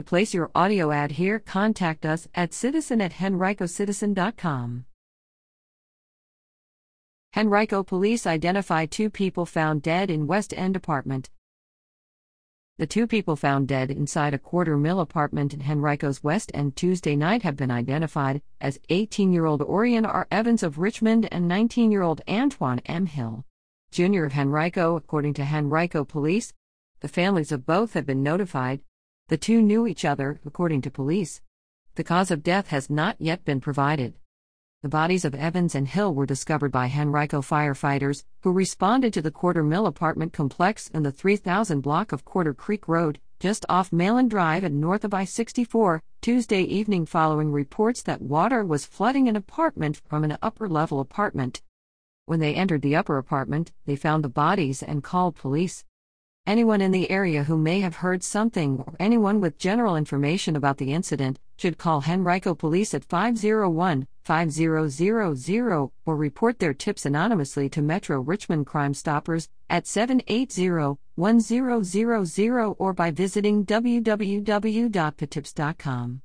To place your audio ad here, contact us at citizen at henricocitizen.com. Henrico police identify two people found dead in West End apartment. The two people found dead inside a quarter mill apartment in Henrico's West End Tuesday night have been identified as 18 year old Orion R. Evans of Richmond and 19 year old Antoine M. Hill. Jr. of Henrico, according to Henrico police. The families of both have been notified. The two knew each other, according to police. The cause of death has not yet been provided. The bodies of Evans and Hill were discovered by Henrico firefighters, who responded to the Quarter Mill apartment complex in the 3000 block of Quarter Creek Road, just off Malin Drive and north of I 64, Tuesday evening following reports that water was flooding an apartment from an upper level apartment. When they entered the upper apartment, they found the bodies and called police. Anyone in the area who may have heard something or anyone with general information about the incident should call Henrico Police at 501 5000 or report their tips anonymously to Metro Richmond Crime Stoppers at 780 1000 or by visiting www.patips.com.